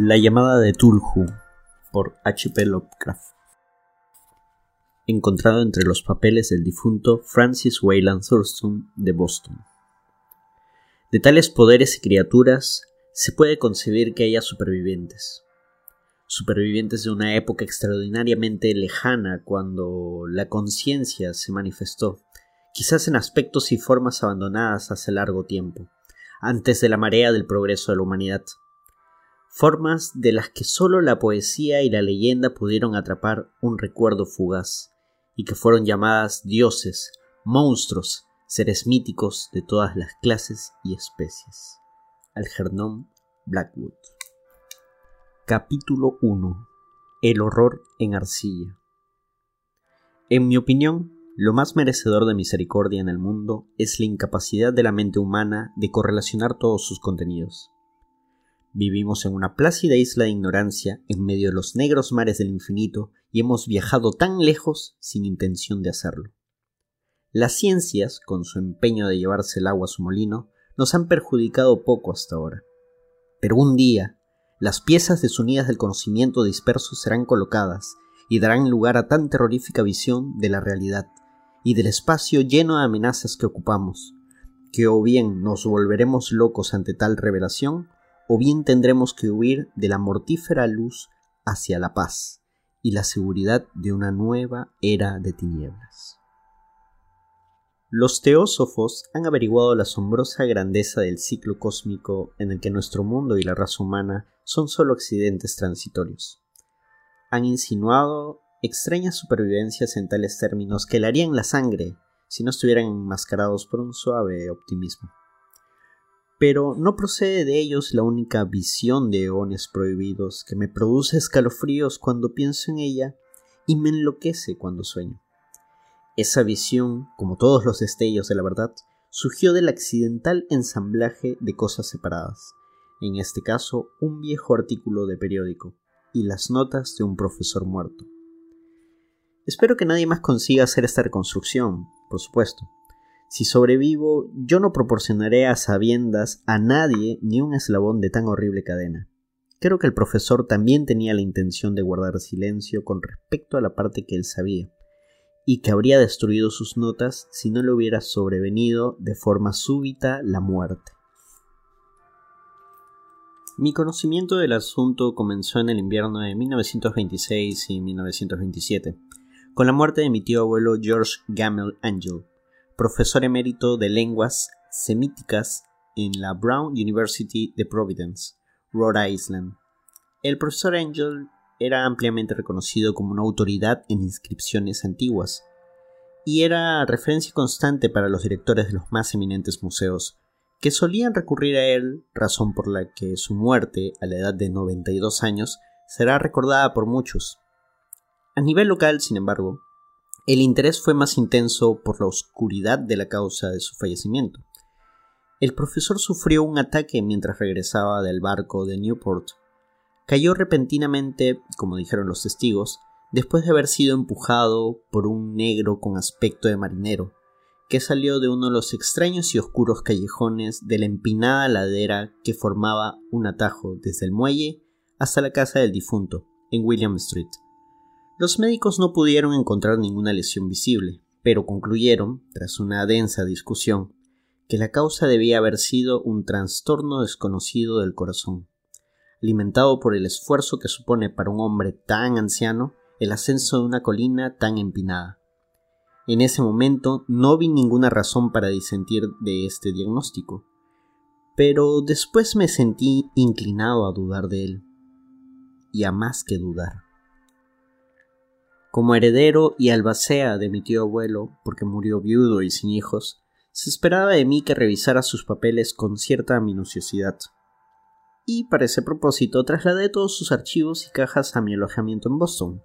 La llamada de Tulhu por H.P. Lovecraft. Encontrado entre los papeles del difunto Francis Wayland Thurston de Boston. De tales poderes y criaturas se puede concebir que haya supervivientes. Supervivientes de una época extraordinariamente lejana cuando la conciencia se manifestó, quizás en aspectos y formas abandonadas hace largo tiempo, antes de la marea del progreso de la humanidad formas de las que sólo la poesía y la leyenda pudieron atrapar un recuerdo fugaz, y que fueron llamadas dioses, monstruos, seres míticos de todas las clases y especies. Algernon Blackwood. Capítulo 1. El horror en arcilla. En mi opinión, lo más merecedor de misericordia en el mundo es la incapacidad de la mente humana de correlacionar todos sus contenidos. Vivimos en una plácida isla de ignorancia en medio de los negros mares del infinito y hemos viajado tan lejos sin intención de hacerlo. Las ciencias, con su empeño de llevarse el agua a su molino, nos han perjudicado poco hasta ahora. Pero un día, las piezas desunidas del conocimiento disperso serán colocadas y darán lugar a tan terrorífica visión de la realidad y del espacio lleno de amenazas que ocupamos, que o bien nos volveremos locos ante tal revelación, o bien tendremos que huir de la mortífera luz hacia la paz y la seguridad de una nueva era de tinieblas. Los teósofos han averiguado la asombrosa grandeza del ciclo cósmico en el que nuestro mundo y la raza humana son solo accidentes transitorios. Han insinuado extrañas supervivencias en tales términos que harían la sangre si no estuvieran enmascarados por un suave optimismo pero no procede de ellos la única visión de eones prohibidos que me produce escalofríos cuando pienso en ella y me enloquece cuando sueño. Esa visión, como todos los destellos de la verdad, surgió del accidental ensamblaje de cosas separadas, en este caso un viejo artículo de periódico y las notas de un profesor muerto. Espero que nadie más consiga hacer esta reconstrucción, por supuesto, si sobrevivo, yo no proporcionaré a sabiendas a nadie ni un eslabón de tan horrible cadena. Creo que el profesor también tenía la intención de guardar silencio con respecto a la parte que él sabía, y que habría destruido sus notas si no le hubiera sobrevenido de forma súbita la muerte. Mi conocimiento del asunto comenzó en el invierno de 1926 y 1927, con la muerte de mi tío abuelo George Gamel Angel, profesor emérito de lenguas semíticas en la Brown University de Providence, Rhode Island. El profesor Angel era ampliamente reconocido como una autoridad en inscripciones antiguas y era referencia constante para los directores de los más eminentes museos, que solían recurrir a él, razón por la que su muerte, a la edad de 92 años, será recordada por muchos. A nivel local, sin embargo, el interés fue más intenso por la oscuridad de la causa de su fallecimiento. El profesor sufrió un ataque mientras regresaba del barco de Newport. Cayó repentinamente, como dijeron los testigos, después de haber sido empujado por un negro con aspecto de marinero, que salió de uno de los extraños y oscuros callejones de la empinada ladera que formaba un atajo desde el muelle hasta la casa del difunto, en William Street. Los médicos no pudieron encontrar ninguna lesión visible, pero concluyeron, tras una densa discusión, que la causa debía haber sido un trastorno desconocido del corazón, alimentado por el esfuerzo que supone para un hombre tan anciano el ascenso de una colina tan empinada. En ese momento no vi ninguna razón para disentir de este diagnóstico, pero después me sentí inclinado a dudar de él, y a más que dudar. Como heredero y albacea de mi tío abuelo, porque murió viudo y sin hijos, se esperaba de mí que revisara sus papeles con cierta minuciosidad. Y para ese propósito trasladé todos sus archivos y cajas a mi alojamiento en Boston.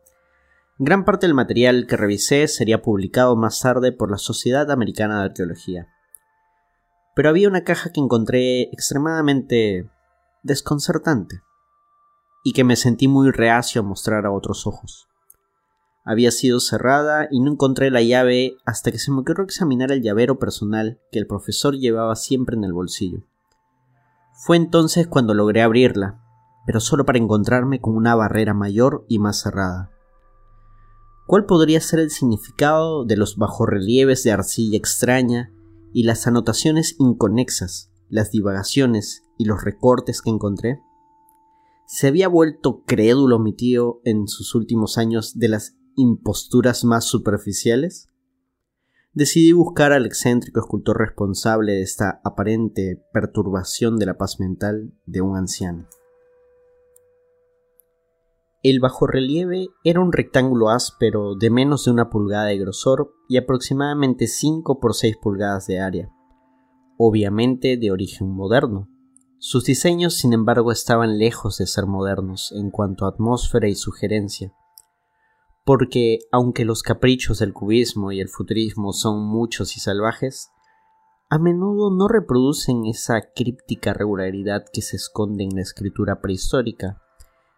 Gran parte del material que revisé sería publicado más tarde por la Sociedad Americana de Arqueología. Pero había una caja que encontré extremadamente desconcertante y que me sentí muy reacio a mostrar a otros ojos había sido cerrada y no encontré la llave hasta que se me ocurrió examinar el llavero personal que el profesor llevaba siempre en el bolsillo. Fue entonces cuando logré abrirla, pero solo para encontrarme con una barrera mayor y más cerrada. ¿Cuál podría ser el significado de los bajorrelieves de arcilla extraña y las anotaciones inconexas, las divagaciones y los recortes que encontré? ¿Se había vuelto crédulo mi tío en sus últimos años de las imposturas más superficiales? Decidí buscar al excéntrico escultor responsable de esta aparente perturbación de la paz mental de un anciano. El bajorrelieve era un rectángulo áspero de menos de una pulgada de grosor y aproximadamente 5 por 6 pulgadas de área, obviamente de origen moderno. Sus diseños, sin embargo, estaban lejos de ser modernos en cuanto a atmósfera y sugerencia, porque aunque los caprichos del cubismo y el futurismo son muchos y salvajes, a menudo no reproducen esa críptica regularidad que se esconde en la escritura prehistórica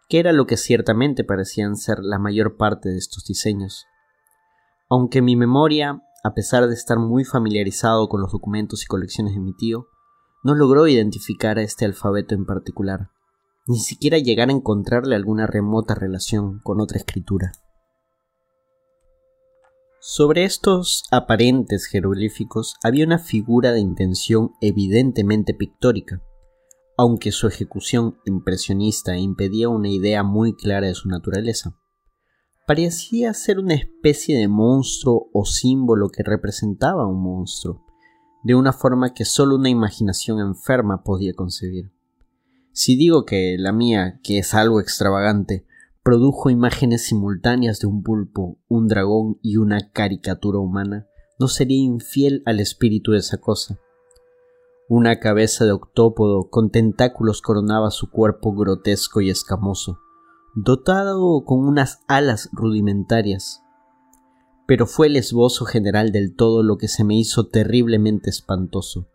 que era lo que ciertamente parecían ser la mayor parte de estos diseños. Aunque mi memoria, a pesar de estar muy familiarizado con los documentos y colecciones de mi tío, no logró identificar a este alfabeto en particular, ni siquiera llegar a encontrarle alguna remota relación con otra escritura. Sobre estos aparentes jeroglíficos había una figura de intención evidentemente pictórica, aunque su ejecución impresionista impedía una idea muy clara de su naturaleza. Parecía ser una especie de monstruo o símbolo que representaba un monstruo, de una forma que solo una imaginación enferma podía concebir. Si digo que la mía, que es algo extravagante, produjo imágenes simultáneas de un pulpo, un dragón y una caricatura humana, no sería infiel al espíritu de esa cosa una cabeza de octópodo con tentáculos coronaba su cuerpo grotesco y escamoso, dotado con unas alas rudimentarias. Pero fue el esbozo general del todo lo que se me hizo terriblemente espantoso.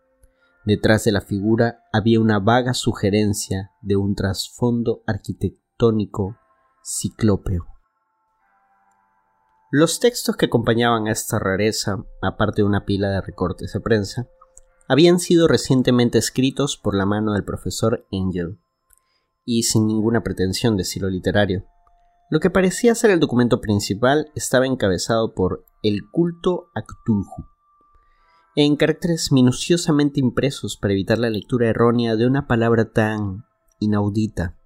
Detrás de la figura había una vaga sugerencia de un trasfondo arquitectónico ciclópeo. Los textos que acompañaban a esta rareza, aparte de una pila de recortes de prensa, habían sido recientemente escritos por la mano del profesor Angel, y sin ninguna pretensión de estilo literario. Lo que parecía ser el documento principal estaba encabezado por El culto a Cthulhu, en caracteres minuciosamente impresos para evitar la lectura errónea de una palabra tan inaudita.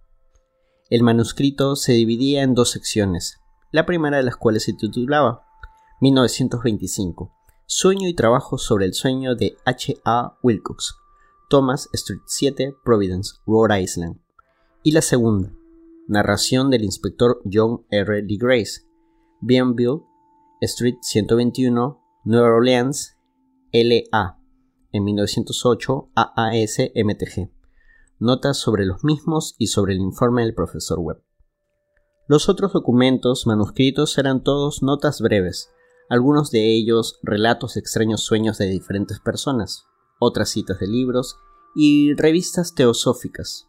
El manuscrito se dividía en dos secciones, la primera de las cuales se titulaba 1925, Sueño y trabajo sobre el sueño de H. A. Wilcox, Thomas Street 7, Providence, Rhode Island. Y la segunda, narración del inspector John R. D. Grace, Bienville, Street 121, Nueva Orleans, LA, en 1908, AAS. Notas sobre los mismos y sobre el informe del profesor Webb. Los otros documentos manuscritos eran todos notas breves, algunos de ellos relatos de extraños sueños de diferentes personas, otras citas de libros y revistas teosóficas,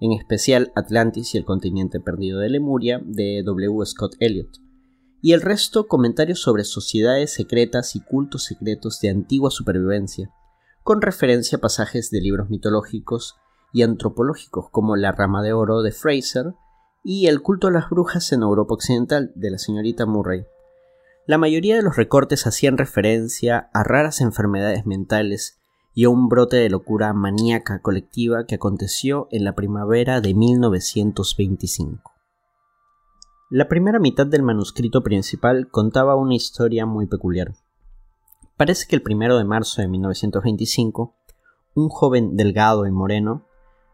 en especial Atlantis y el continente perdido de Lemuria de W. Scott Elliot, y el resto comentarios sobre sociedades secretas y cultos secretos de antigua supervivencia, con referencia a pasajes de libros mitológicos y antropológicos como La Rama de Oro de Fraser y El culto a las brujas en Europa Occidental de la señorita Murray. La mayoría de los recortes hacían referencia a raras enfermedades mentales y a un brote de locura maníaca colectiva que aconteció en la primavera de 1925. La primera mitad del manuscrito principal contaba una historia muy peculiar. Parece que el primero de marzo de 1925, un joven delgado y moreno,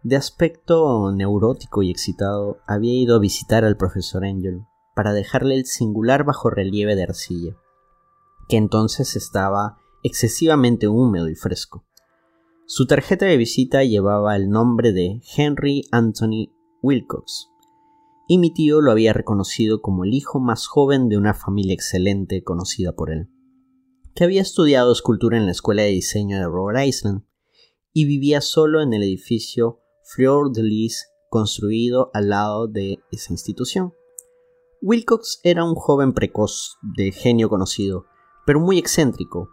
de aspecto neurótico y excitado, había ido a visitar al profesor Angel para dejarle el singular bajorrelieve de arcilla, que entonces estaba excesivamente húmedo y fresco. Su tarjeta de visita llevaba el nombre de Henry Anthony Wilcox, y mi tío lo había reconocido como el hijo más joven de una familia excelente conocida por él, que había estudiado escultura en la Escuela de Diseño de Rhode Island y vivía solo en el edificio Fleur de Lis construido al lado de esa institución. Wilcox era un joven precoz, de genio conocido, pero muy excéntrico,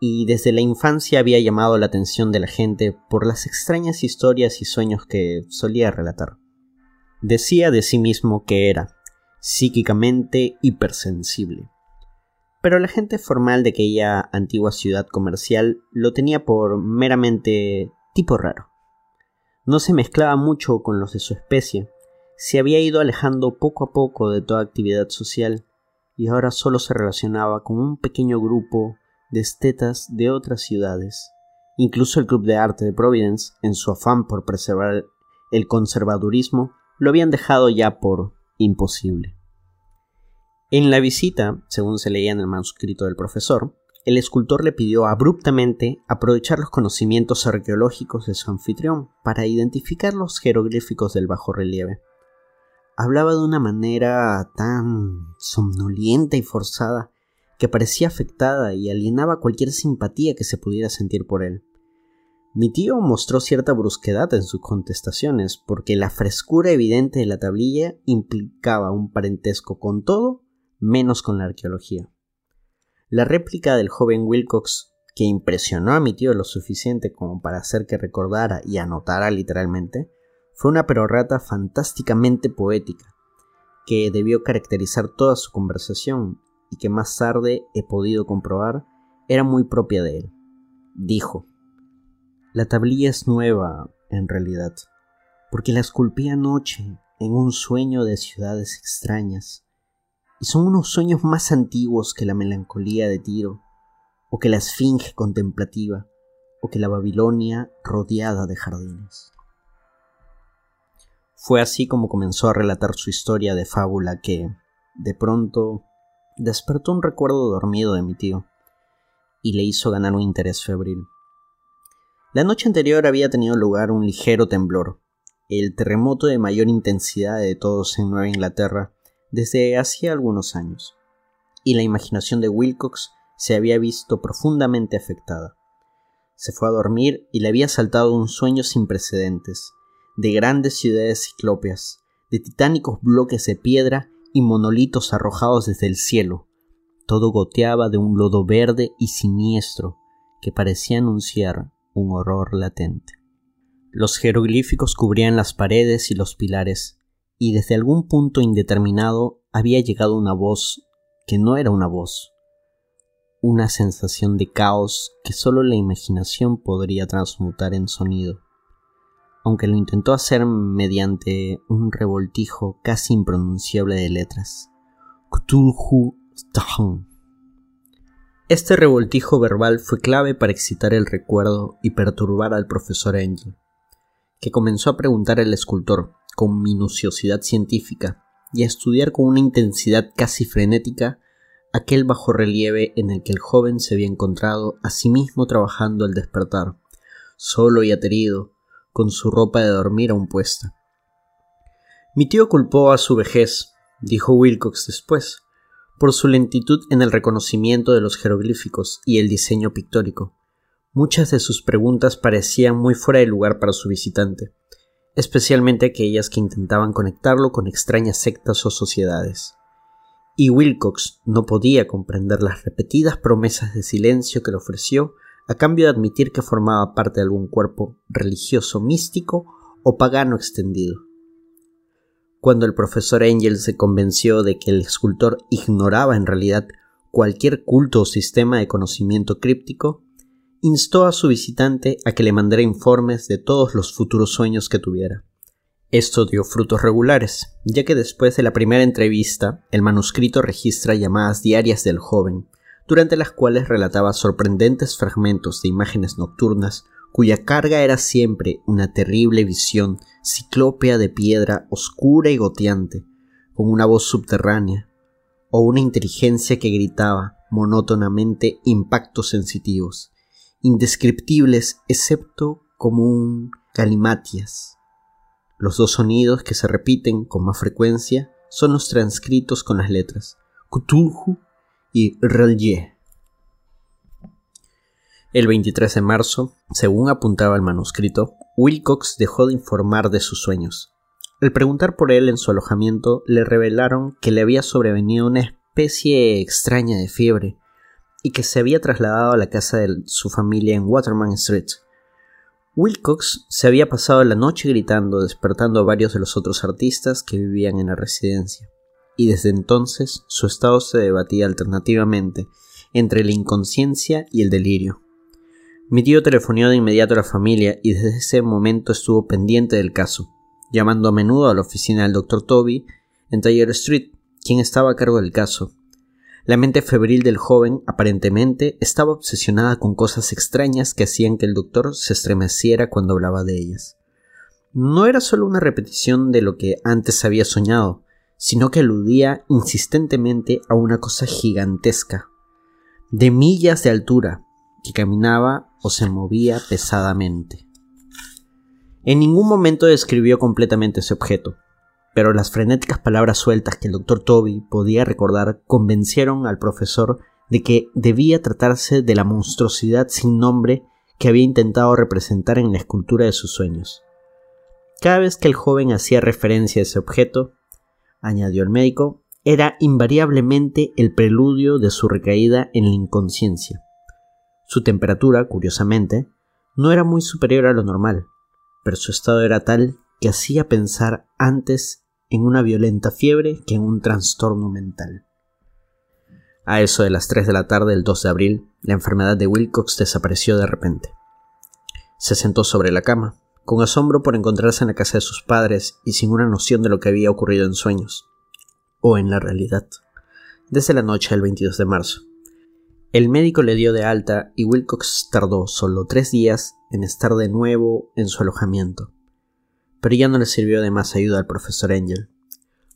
y desde la infancia había llamado la atención de la gente por las extrañas historias y sueños que solía relatar. Decía de sí mismo que era psíquicamente hipersensible. Pero la gente formal de aquella antigua ciudad comercial lo tenía por meramente tipo raro. No se mezclaba mucho con los de su especie, se había ido alejando poco a poco de toda actividad social y ahora solo se relacionaba con un pequeño grupo de estetas de otras ciudades. Incluso el Club de Arte de Providence, en su afán por preservar el conservadurismo, lo habían dejado ya por imposible. En la visita, según se leía en el manuscrito del profesor, el escultor le pidió abruptamente aprovechar los conocimientos arqueológicos de su anfitrión para identificar los jeroglíficos del bajo relieve hablaba de una manera tan somnolienta y forzada que parecía afectada y alienaba cualquier simpatía que se pudiera sentir por él. Mi tío mostró cierta brusquedad en sus contestaciones, porque la frescura evidente de la tablilla implicaba un parentesco con todo menos con la arqueología. La réplica del joven Wilcox, que impresionó a mi tío lo suficiente como para hacer que recordara y anotara literalmente, fue una perorata fantásticamente poética, que debió caracterizar toda su conversación y que más tarde he podido comprobar era muy propia de él. Dijo, La tablilla es nueva, en realidad, porque la esculpí anoche en un sueño de ciudades extrañas, y son unos sueños más antiguos que la melancolía de Tiro, o que la esfinge contemplativa, o que la Babilonia rodeada de jardines. Fue así como comenzó a relatar su historia de fábula que, de pronto, despertó un recuerdo dormido de mi tío y le hizo ganar un interés febril. La noche anterior había tenido lugar un ligero temblor, el terremoto de mayor intensidad de todos en Nueva Inglaterra desde hacía algunos años, y la imaginación de Wilcox se había visto profundamente afectada. Se fue a dormir y le había saltado un sueño sin precedentes, de grandes ciudades ciclópeas, de titánicos bloques de piedra y monolitos arrojados desde el cielo. Todo goteaba de un lodo verde y siniestro que parecía anunciar un horror latente. Los jeroglíficos cubrían las paredes y los pilares, y desde algún punto indeterminado había llegado una voz que no era una voz, una sensación de caos que sólo la imaginación podría transmutar en sonido aunque lo intentó hacer mediante un revoltijo casi impronunciable de letras. Este revoltijo verbal fue clave para excitar el recuerdo y perturbar al profesor Angel, que comenzó a preguntar al escultor con minuciosidad científica y a estudiar con una intensidad casi frenética aquel bajo relieve en el que el joven se había encontrado a sí mismo trabajando al despertar, solo y aterido, con su ropa de dormir aún puesta. Mi tío culpó a su vejez, dijo Wilcox después, por su lentitud en el reconocimiento de los jeroglíficos y el diseño pictórico. Muchas de sus preguntas parecían muy fuera de lugar para su visitante, especialmente aquellas que intentaban conectarlo con extrañas sectas o sociedades. Y Wilcox no podía comprender las repetidas promesas de silencio que le ofreció a cambio de admitir que formaba parte de algún cuerpo religioso místico o pagano extendido. Cuando el profesor Angel se convenció de que el escultor ignoraba en realidad cualquier culto o sistema de conocimiento críptico, instó a su visitante a que le mandara informes de todos los futuros sueños que tuviera. Esto dio frutos regulares, ya que después de la primera entrevista el manuscrito registra llamadas diarias del joven, durante las cuales relataba sorprendentes fragmentos de imágenes nocturnas cuya carga era siempre una terrible visión ciclópea de piedra oscura y goteante, con una voz subterránea, o una inteligencia que gritaba monótonamente impactos sensitivos, indescriptibles excepto como un galimatias. Los dos sonidos que se repiten con más frecuencia son los transcritos con las letras Cthulhu y Relje. El 23 de marzo, según apuntaba el manuscrito, Wilcox dejó de informar de sus sueños. Al preguntar por él en su alojamiento, le revelaron que le había sobrevenido una especie extraña de fiebre y que se había trasladado a la casa de su familia en Waterman Street. Wilcox se había pasado la noche gritando, despertando a varios de los otros artistas que vivían en la residencia, y desde entonces su estado se debatía alternativamente entre la inconsciencia y el delirio. Mi tío telefonió de inmediato a la familia y desde ese momento estuvo pendiente del caso, llamando a menudo a la oficina del Dr. Toby en Taylor Street, quien estaba a cargo del caso. La mente febril del joven aparentemente estaba obsesionada con cosas extrañas que hacían que el doctor se estremeciera cuando hablaba de ellas. No era solo una repetición de lo que antes había soñado, sino que aludía insistentemente a una cosa gigantesca, de millas de altura, que caminaba o se movía pesadamente. En ningún momento describió completamente ese objeto, pero las frenéticas palabras sueltas que el doctor Toby podía recordar convencieron al profesor de que debía tratarse de la monstruosidad sin nombre que había intentado representar en la escultura de sus sueños. Cada vez que el joven hacía referencia a ese objeto, añadió el médico, era invariablemente el preludio de su recaída en la inconsciencia. Su temperatura, curiosamente, no era muy superior a lo normal, pero su estado era tal que hacía pensar antes en una violenta fiebre que en un trastorno mental. A eso de las 3 de la tarde del 2 de abril, la enfermedad de Wilcox desapareció de repente. Se sentó sobre la cama, con asombro por encontrarse en la casa de sus padres y sin una noción de lo que había ocurrido en sueños, o en la realidad, desde la noche del 22 de marzo. El médico le dio de alta y Wilcox tardó solo tres días en estar de nuevo en su alojamiento. Pero ya no le sirvió de más ayuda al profesor Angel.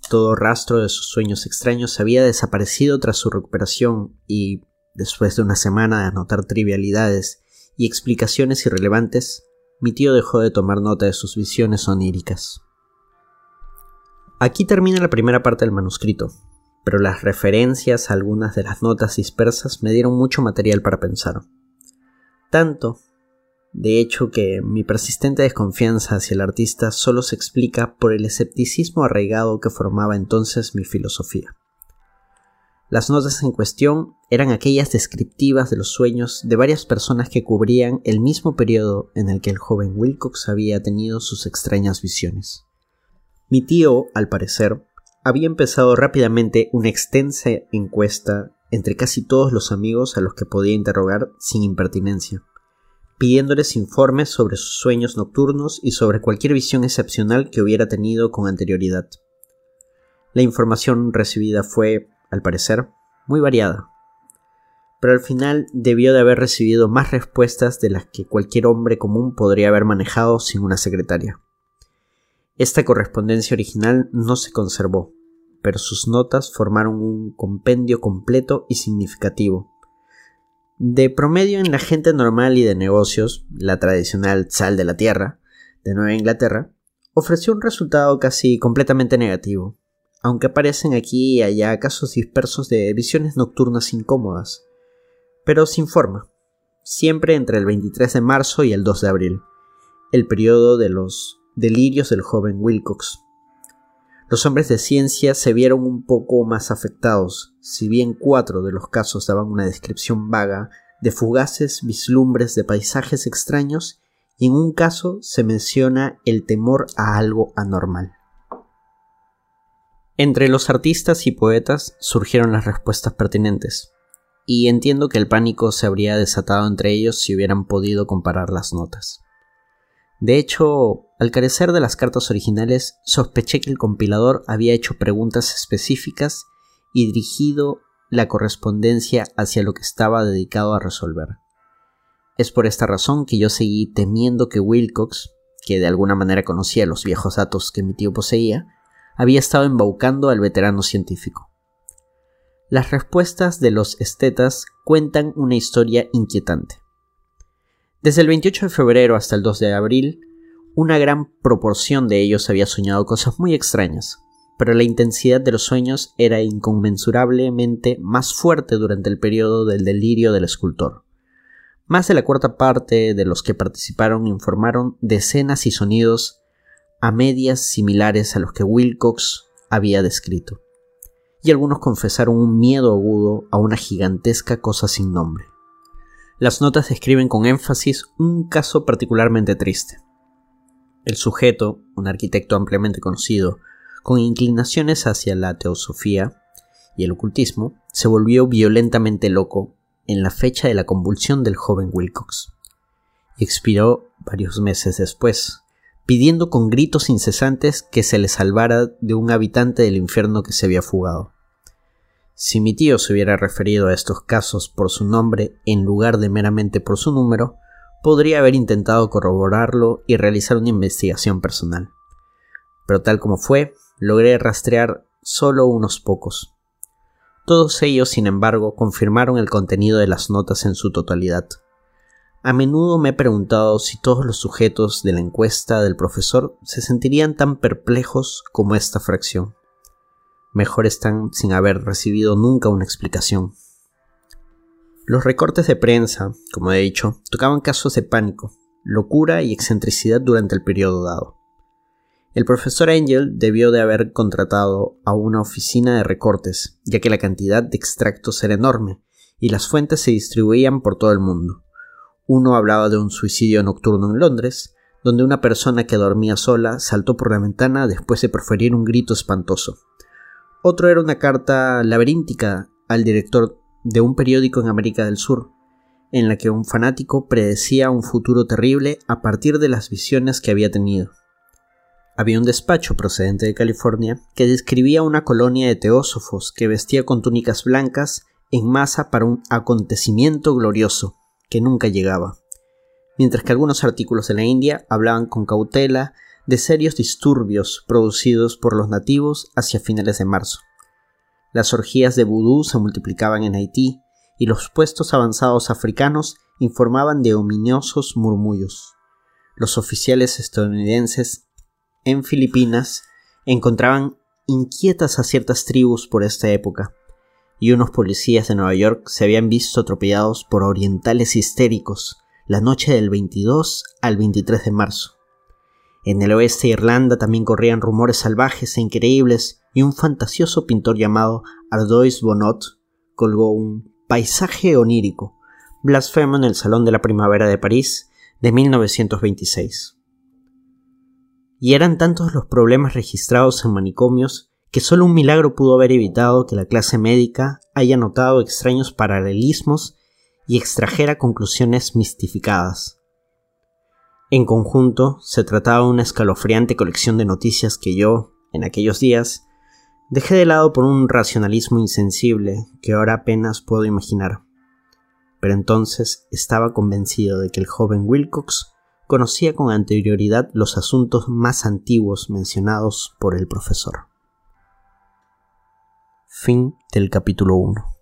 Todo rastro de sus sueños extraños había desaparecido tras su recuperación y, después de una semana de anotar trivialidades y explicaciones irrelevantes, mi tío dejó de tomar nota de sus visiones oníricas. Aquí termina la primera parte del manuscrito, pero las referencias a algunas de las notas dispersas me dieron mucho material para pensar. Tanto, de hecho, que mi persistente desconfianza hacia el artista solo se explica por el escepticismo arraigado que formaba entonces mi filosofía. Las notas en cuestión eran aquellas descriptivas de los sueños de varias personas que cubrían el mismo periodo en el que el joven Wilcox había tenido sus extrañas visiones. Mi tío, al parecer, había empezado rápidamente una extensa encuesta entre casi todos los amigos a los que podía interrogar sin impertinencia, pidiéndoles informes sobre sus sueños nocturnos y sobre cualquier visión excepcional que hubiera tenido con anterioridad. La información recibida fue, al parecer, muy variada, pero al final debió de haber recibido más respuestas de las que cualquier hombre común podría haber manejado sin una secretaria. Esta correspondencia original no se conservó, pero sus notas formaron un compendio completo y significativo. De promedio en la gente normal y de negocios, la tradicional sal de la tierra, de Nueva Inglaterra, ofreció un resultado casi completamente negativo, aunque aparecen aquí y allá casos dispersos de visiones nocturnas incómodas, pero sin forma, siempre entre el 23 de marzo y el 2 de abril, el periodo de los delirios del joven Wilcox. Los hombres de ciencia se vieron un poco más afectados, si bien cuatro de los casos daban una descripción vaga de fugaces vislumbres de paisajes extraños y en un caso se menciona el temor a algo anormal. Entre los artistas y poetas surgieron las respuestas pertinentes, y entiendo que el pánico se habría desatado entre ellos si hubieran podido comparar las notas. De hecho, al carecer de las cartas originales, sospeché que el compilador había hecho preguntas específicas y dirigido la correspondencia hacia lo que estaba dedicado a resolver. Es por esta razón que yo seguí temiendo que Wilcox, que de alguna manera conocía los viejos datos que mi tío poseía, había estado embaucando al veterano científico. Las respuestas de los estetas cuentan una historia inquietante. Desde el 28 de febrero hasta el 2 de abril, una gran proporción de ellos había soñado cosas muy extrañas, pero la intensidad de los sueños era inconmensurablemente más fuerte durante el periodo del delirio del escultor. Más de la cuarta parte de los que participaron informaron de escenas y sonidos a medias similares a los que Wilcox había descrito, y algunos confesaron un miedo agudo a una gigantesca cosa sin nombre. Las notas describen con énfasis un caso particularmente triste. El sujeto, un arquitecto ampliamente conocido, con inclinaciones hacia la teosofía y el ocultismo, se volvió violentamente loco en la fecha de la convulsión del joven Wilcox. Y expiró varios meses después, pidiendo con gritos incesantes que se le salvara de un habitante del infierno que se había fugado. Si mi tío se hubiera referido a estos casos por su nombre en lugar de meramente por su número, podría haber intentado corroborarlo y realizar una investigación personal. Pero tal como fue, logré rastrear solo unos pocos. Todos ellos, sin embargo, confirmaron el contenido de las notas en su totalidad. A menudo me he preguntado si todos los sujetos de la encuesta del profesor se sentirían tan perplejos como esta fracción. Mejor están sin haber recibido nunca una explicación. Los recortes de prensa, como he dicho, tocaban casos de pánico, locura y excentricidad durante el periodo dado. El profesor Angel debió de haber contratado a una oficina de recortes, ya que la cantidad de extractos era enorme y las fuentes se distribuían por todo el mundo. Uno hablaba de un suicidio nocturno en Londres, donde una persona que dormía sola saltó por la ventana después de proferir un grito espantoso. Otro era una carta laberíntica al director de un periódico en América del Sur, en la que un fanático predecía un futuro terrible a partir de las visiones que había tenido. Había un despacho procedente de California que describía una colonia de teósofos que vestía con túnicas blancas en masa para un acontecimiento glorioso, que nunca llegaba, mientras que algunos artículos de la India hablaban con cautela de serios disturbios producidos por los nativos hacia finales de marzo. Las orgías de vudú se multiplicaban en Haití y los puestos avanzados africanos informaban de ominiosos murmullos. Los oficiales estadounidenses en Filipinas encontraban inquietas a ciertas tribus por esta época, y unos policías de Nueva York se habían visto atropellados por orientales histéricos la noche del 22 al 23 de marzo. En el oeste de Irlanda también corrían rumores salvajes e increíbles y un fantasioso pintor llamado Ardois Bonot colgó un paisaje onírico, blasfemo en el Salón de la Primavera de París de 1926. Y eran tantos los problemas registrados en manicomios que solo un milagro pudo haber evitado que la clase médica haya notado extraños paralelismos y extrajera conclusiones mistificadas. En conjunto, se trataba de una escalofriante colección de noticias que yo, en aquellos días, dejé de lado por un racionalismo insensible que ahora apenas puedo imaginar. Pero entonces estaba convencido de que el joven Wilcox conocía con anterioridad los asuntos más antiguos mencionados por el profesor. Fin del capítulo 1.